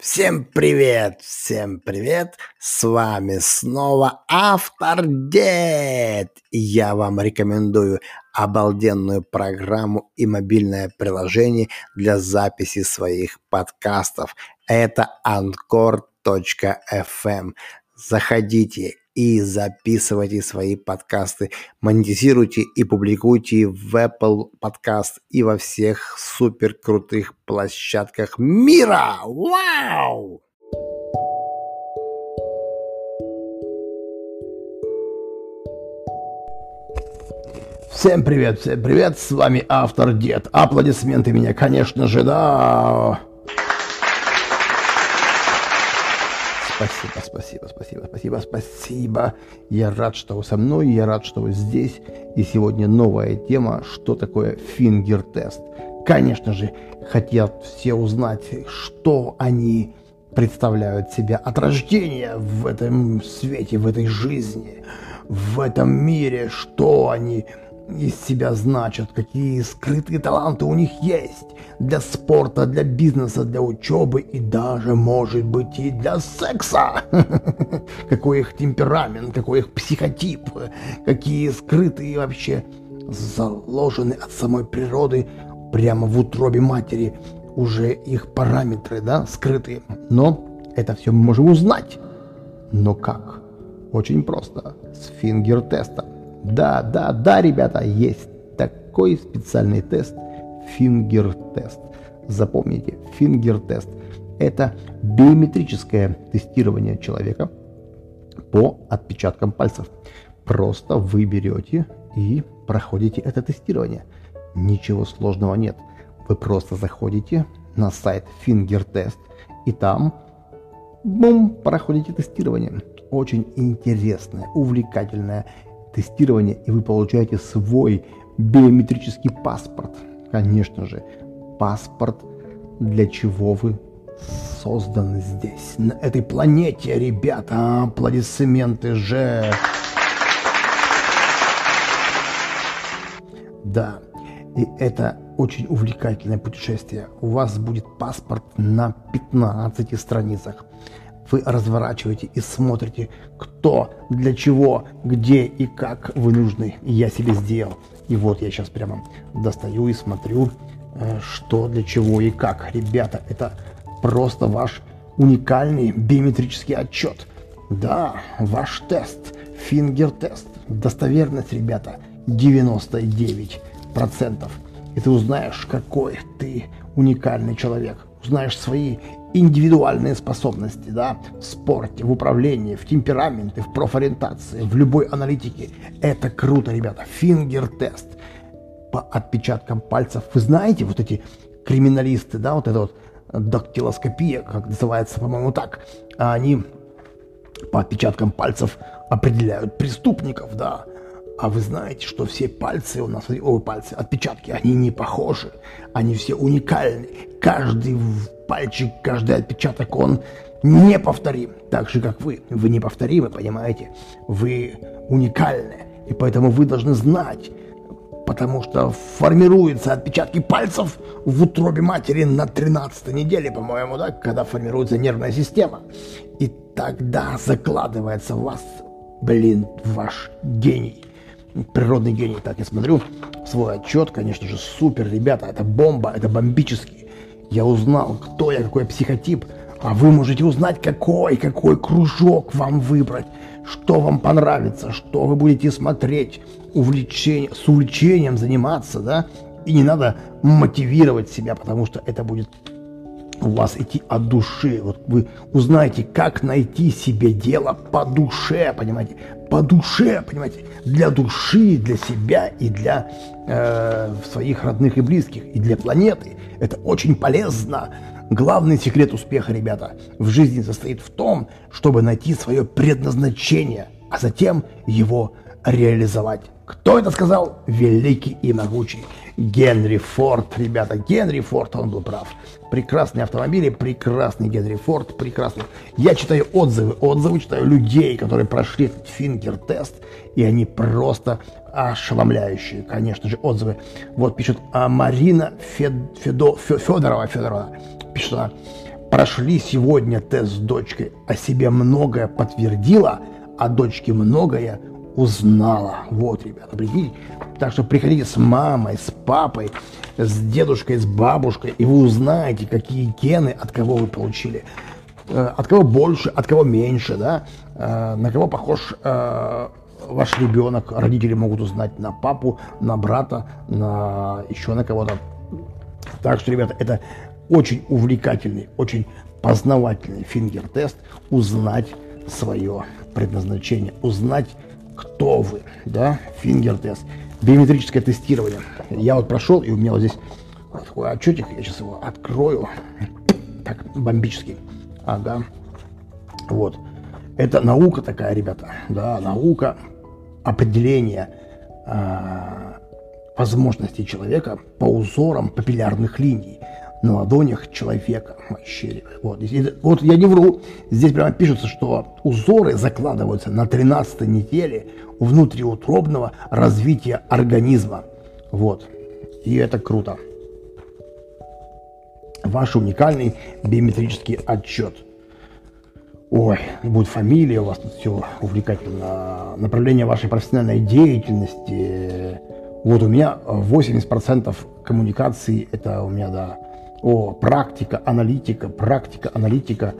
Всем привет, всем привет, с вами снова Автор Дед. Я вам рекомендую обалденную программу и мобильное приложение для записи своих подкастов. Это Anchor.fm. Заходите и записывайте свои подкасты, монетизируйте и публикуйте в Apple Podcast и во всех супер крутых площадках мира. Вау! Всем привет, всем привет, с вами автор Дед. Аплодисменты меня, конечно же, да. Спасибо, спасибо, спасибо, спасибо, спасибо. Я рад, что вы со мной, я рад, что вы здесь. И сегодня новая тема, что такое фингер-тест. Конечно же, хотят все узнать, что они представляют себя от рождения в этом свете, в этой жизни, в этом мире, что они из себя значат, какие скрытые таланты у них есть для спорта, для бизнеса, для учебы и даже, может быть, и для секса. Какой их темперамент, какой их психотип, какие скрытые вообще заложены от самой природы прямо в утробе матери уже их параметры, да, скрытые. Но это все мы можем узнать. Но как? Очень просто. С Finger-теста. Да, да, да, ребята, есть такой специальный тест Finger-тест. Запомните, Finger-тест – это биометрическое тестирование человека по отпечаткам пальцев. Просто вы берете и проходите это тестирование. Ничего сложного нет. Вы просто заходите на сайт FingerTest и там бум, проходите тестирование. Очень интересное, увлекательное тестирование, и вы получаете свой биометрический паспорт. Конечно же, паспорт, для чего вы созданы здесь, на этой планете, ребята. Аплодисменты же. Да, и это очень увлекательное путешествие. У вас будет паспорт на 15 страницах вы разворачиваете и смотрите, кто, для чего, где и как вы нужны. я себе сделал. И вот я сейчас прямо достаю и смотрю, э, что, для чего и как. Ребята, это просто ваш уникальный биометрический отчет. Да, ваш тест, Finger-тест. Достоверность, ребята, 99%. И ты узнаешь, какой ты уникальный человек. Узнаешь свои индивидуальные способности, да, в спорте, в управлении, в темпераменте, в профориентации, в любой аналитике. Это круто, ребята. Finger-тест по отпечаткам пальцев. Вы знаете, вот эти криминалисты, да, вот это вот дактилоскопия, как называется, по-моему, так, они по отпечаткам пальцев определяют преступников, да. А вы знаете, что все пальцы у нас, о, пальцы, отпечатки, они не похожи, они все уникальны. Каждый пальчик, каждый отпечаток, он неповторим. Так же, как вы. Вы неповторимы, понимаете? Вы уникальны. И поэтому вы должны знать, потому что формируются отпечатки пальцев в утробе матери на 13 неделе, по-моему, да, когда формируется нервная система. И тогда закладывается в вас, блин, ваш гений природный гений. Так, я смотрю свой отчет, конечно же, супер, ребята, это бомба, это бомбический. Я узнал, кто я, какой психотип, а вы можете узнать, какой, какой кружок вам выбрать, что вам понравится, что вы будете смотреть, увлечение, с увлечением заниматься, да, и не надо мотивировать себя, потому что это будет у вас идти от души. Вот вы узнаете, как найти себе дело по душе, понимаете, по душе, понимаете, для души, для себя и для э, своих родных и близких, и для планеты. Это очень полезно. Главный секрет успеха, ребята, в жизни состоит в том, чтобы найти свое предназначение, а затем его реализовать. Кто это сказал? Великий и могучий Генри Форд, ребята. Генри Форд, он был прав. Прекрасные автомобили, прекрасный Генри Форд, прекрасный. Я читаю отзывы, отзывы читаю людей, которые прошли фингер-тест, и они просто ошеломляющие, конечно же, отзывы. Вот пишет а Марина Фед, Федо, Федорова, Федорова, пишет она, прошли сегодня тест с дочкой, о себе многое подтвердила, а дочке многое узнала. Вот, ребята, прикиньте. Так что приходите с мамой, с папой, с дедушкой, с бабушкой, и вы узнаете, какие гены от кого вы получили. Э, от кого больше, от кого меньше, да, э, на кого похож э, ваш ребенок, родители могут узнать на папу, на брата, на еще на кого-то. Так что, ребята, это очень увлекательный, очень познавательный Finger-тест, узнать свое предназначение, узнать, кто вы, да, Finger-тест, биометрическое тестирование. Я вот прошел, и у меня вот здесь такой отчетик, я сейчас его открою, так, бомбический, ага, вот. Это наука такая, ребята, да, наука определения э, возможностей человека по узорам папиллярных линий на ладонях человека. Вообще, вот, вот я не вру, здесь прямо пишется, что узоры закладываются на 13 неделе внутриутробного развития организма. Вот. И это круто. Ваш уникальный биометрический отчет. Ой, будет фамилия, у вас тут все увлекательно. Направление вашей профессиональной деятельности. Вот у меня 80% коммуникации, это у меня, да, о, практика, аналитика, практика, аналитика,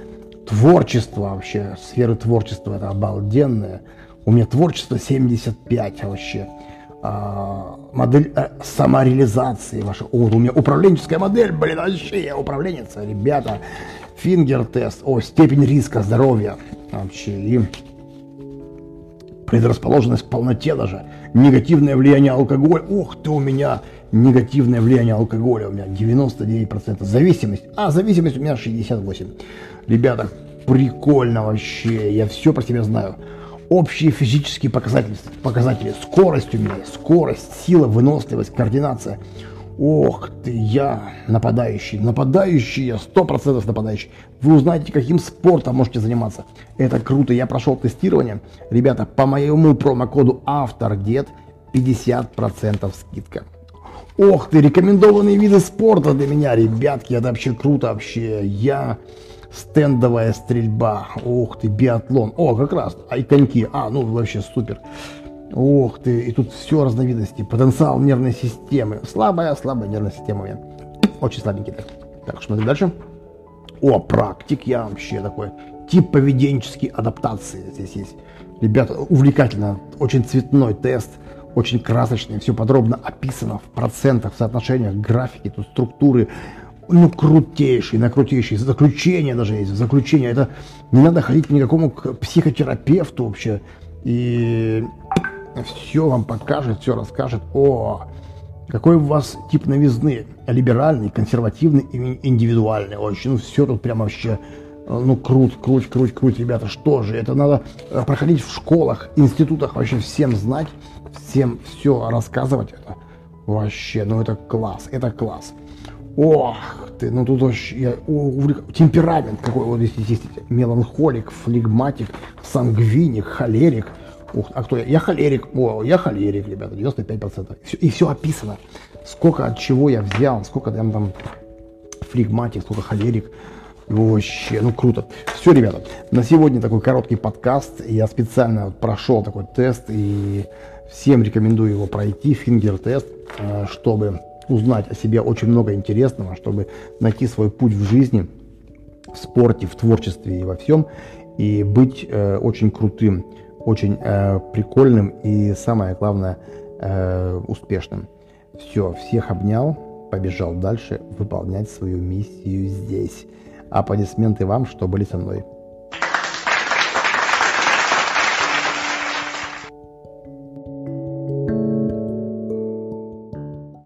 творчество вообще, сферы творчества, это обалденное. У меня творчество 75 вообще. А, модель а, самореализации ваша. О, у меня управленческая модель, блин, вообще я управленец, ребята. Фингер-тест, о, степень риска здоровья вообще. И предрасположенность к полноте даже. Негативное влияние алкоголя. Ух ты, у меня негативное влияние алкоголя. У меня 99%. Зависимость. А, зависимость у меня 68. Ребята, прикольно вообще. Я все про себя знаю. Общие физические показатели. показатели. Скорость у меня. Скорость, сила, выносливость, координация. Ох ты, я нападающий. Нападающий я, сто процентов нападающий. Вы узнаете, каким спортом можете заниматься. Это круто. Я прошел тестирование. Ребята, по моему промокоду АВТОРДЕД 50% скидка. Ох ты, рекомендованные виды спорта для меня, ребятки, это вообще круто вообще. Я стендовая стрельба, ох ты, биатлон, о, как раз, а и коньки, а, ну вообще супер. Ох ты, и тут все разновидности, потенциал нервной системы, слабая, слабая нервная система у меня, очень слабенький так. Так, смотрим дальше. О, практик, я вообще такой, тип поведенческой адаптации здесь есть. Ребята, увлекательно, очень цветной тест – очень красочный, все подробно описано в процентах, в соотношениях, графики, тут структуры, ну, крутейший, на крутейший, заключение даже есть, заключение, это не надо ходить никакому к психотерапевту вообще, и все вам покажет, все расскажет, о, какой у вас тип новизны, либеральный, консервативный и индивидуальный, очень, ну, все тут прямо вообще, ну, крут, круть, круть, круть, ребята, что же, это надо э, проходить в школах, институтах, вообще всем знать, всем все рассказывать, это вообще, ну это класс, это класс. Ох ты, ну тут вообще, я, увлек... темперамент какой, вот здесь есть, меланхолик, флегматик, сангвиник, холерик. Ух, а кто я? Я холерик, о, я холерик, ребята, 95%. И все, и все описано. Сколько от чего я взял, сколько там, там флегматик, сколько холерик. Вообще, ну круто. Все, ребята, на сегодня такой короткий подкаст. Я специально прошел такой тест и Всем рекомендую его пройти, фингер-тест, э, чтобы узнать о себе очень много интересного, чтобы найти свой путь в жизни, в спорте, в творчестве и во всем, и быть э, очень крутым, очень э, прикольным и, самое главное, э, успешным. Все, всех обнял, побежал дальше выполнять свою миссию здесь. Аплодисменты вам, что были со мной.